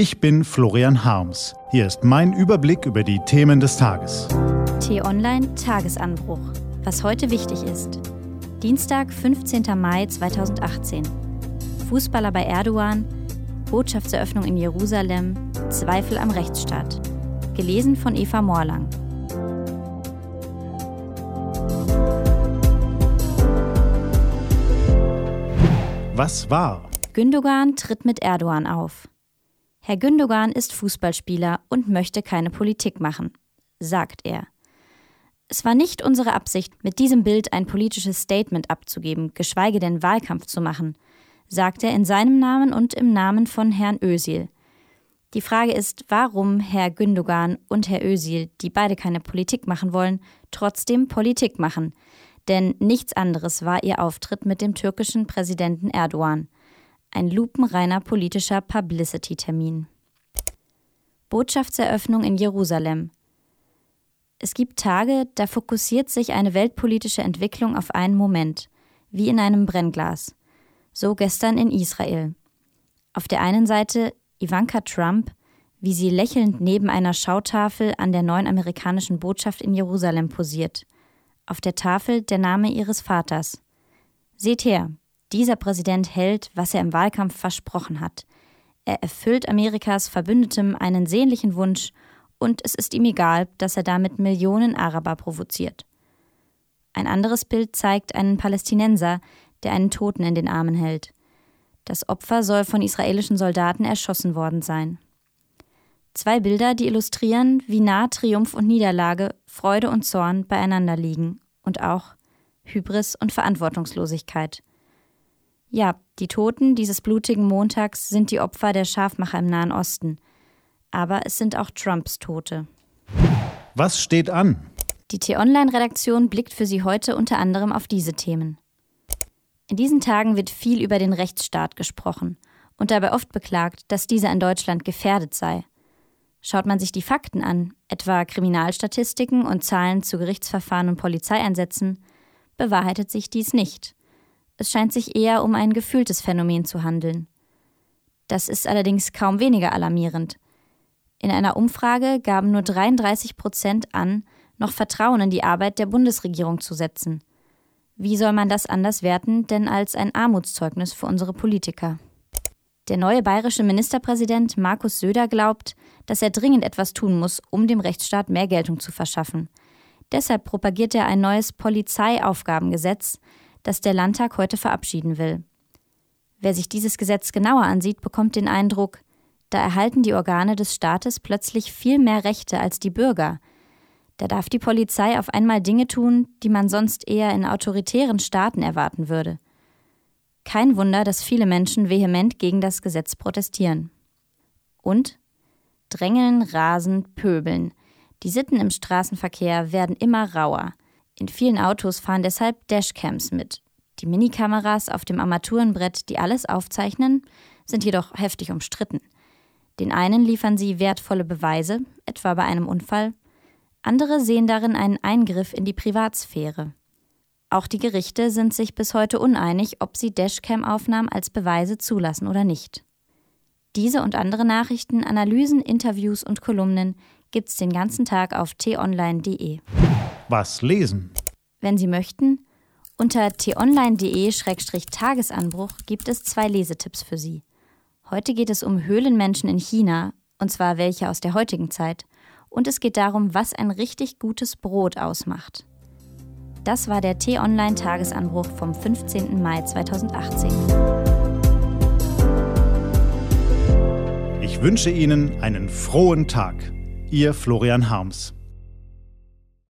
Ich bin Florian Harms. Hier ist mein Überblick über die Themen des Tages. T-Online Tagesanbruch. Was heute wichtig ist. Dienstag, 15. Mai 2018. Fußballer bei Erdogan, Botschaftseröffnung in Jerusalem, Zweifel am Rechtsstaat. Gelesen von Eva Morlang. Was war? Gündogan tritt mit Erdogan auf. Herr Gündogan ist Fußballspieler und möchte keine Politik machen, sagt er. Es war nicht unsere Absicht, mit diesem Bild ein politisches Statement abzugeben, geschweige denn Wahlkampf zu machen, sagt er in seinem Namen und im Namen von Herrn Özil. Die Frage ist, warum Herr Gündogan und Herr Özil, die beide keine Politik machen wollen, trotzdem Politik machen. Denn nichts anderes war ihr Auftritt mit dem türkischen Präsidenten Erdogan. Ein lupenreiner politischer Publicity-Termin. Botschaftseröffnung in Jerusalem. Es gibt Tage, da fokussiert sich eine weltpolitische Entwicklung auf einen Moment, wie in einem Brennglas. So gestern in Israel. Auf der einen Seite Ivanka Trump, wie sie lächelnd neben einer Schautafel an der neuen amerikanischen Botschaft in Jerusalem posiert. Auf der Tafel der Name ihres Vaters. Seht her, dieser Präsident hält, was er im Wahlkampf versprochen hat. Er erfüllt Amerikas Verbündetem einen sehnlichen Wunsch und es ist ihm egal, dass er damit Millionen Araber provoziert. Ein anderes Bild zeigt einen Palästinenser, der einen Toten in den Armen hält. Das Opfer soll von israelischen Soldaten erschossen worden sein. Zwei Bilder, die illustrieren, wie nah Triumph und Niederlage, Freude und Zorn beieinander liegen und auch Hybris und Verantwortungslosigkeit. Ja, die Toten dieses blutigen Montags sind die Opfer der Scharfmacher im Nahen Osten. Aber es sind auch Trumps Tote. Was steht an? Die T-Online-Redaktion blickt für Sie heute unter anderem auf diese Themen. In diesen Tagen wird viel über den Rechtsstaat gesprochen und dabei oft beklagt, dass dieser in Deutschland gefährdet sei. Schaut man sich die Fakten an, etwa Kriminalstatistiken und Zahlen zu Gerichtsverfahren und Polizeieinsätzen, bewahrheitet sich dies nicht. Es scheint sich eher um ein gefühltes Phänomen zu handeln. Das ist allerdings kaum weniger alarmierend. In einer Umfrage gaben nur 33 Prozent an, noch Vertrauen in die Arbeit der Bundesregierung zu setzen. Wie soll man das anders werten, denn als ein Armutszeugnis für unsere Politiker? Der neue bayerische Ministerpräsident Markus Söder glaubt, dass er dringend etwas tun muss, um dem Rechtsstaat mehr Geltung zu verschaffen. Deshalb propagiert er ein neues Polizeiaufgabengesetz, das der Landtag heute verabschieden will. Wer sich dieses Gesetz genauer ansieht, bekommt den Eindruck, da erhalten die Organe des Staates plötzlich viel mehr Rechte als die Bürger. Da darf die Polizei auf einmal Dinge tun, die man sonst eher in autoritären Staaten erwarten würde. Kein Wunder, dass viele Menschen vehement gegen das Gesetz protestieren. Und drängeln, rasen, pöbeln. Die Sitten im Straßenverkehr werden immer rauer. In vielen Autos fahren deshalb Dashcams mit. Die Minikameras auf dem Armaturenbrett, die alles aufzeichnen, sind jedoch heftig umstritten. Den einen liefern sie wertvolle Beweise, etwa bei einem Unfall, andere sehen darin einen Eingriff in die Privatsphäre. Auch die Gerichte sind sich bis heute uneinig, ob sie Dashcam-Aufnahmen als Beweise zulassen oder nicht. Diese und andere Nachrichten, Analysen, Interviews und Kolumnen gibt's den ganzen Tag auf t-online.de was lesen. Wenn Sie möchten, unter t-online.de-tagesanbruch gibt es zwei Lesetipps für Sie. Heute geht es um Höhlenmenschen in China, und zwar welche aus der heutigen Zeit, und es geht darum, was ein richtig gutes Brot ausmacht. Das war der T-Online-Tagesanbruch vom 15. Mai 2018. Ich wünsche Ihnen einen frohen Tag. Ihr Florian Harms.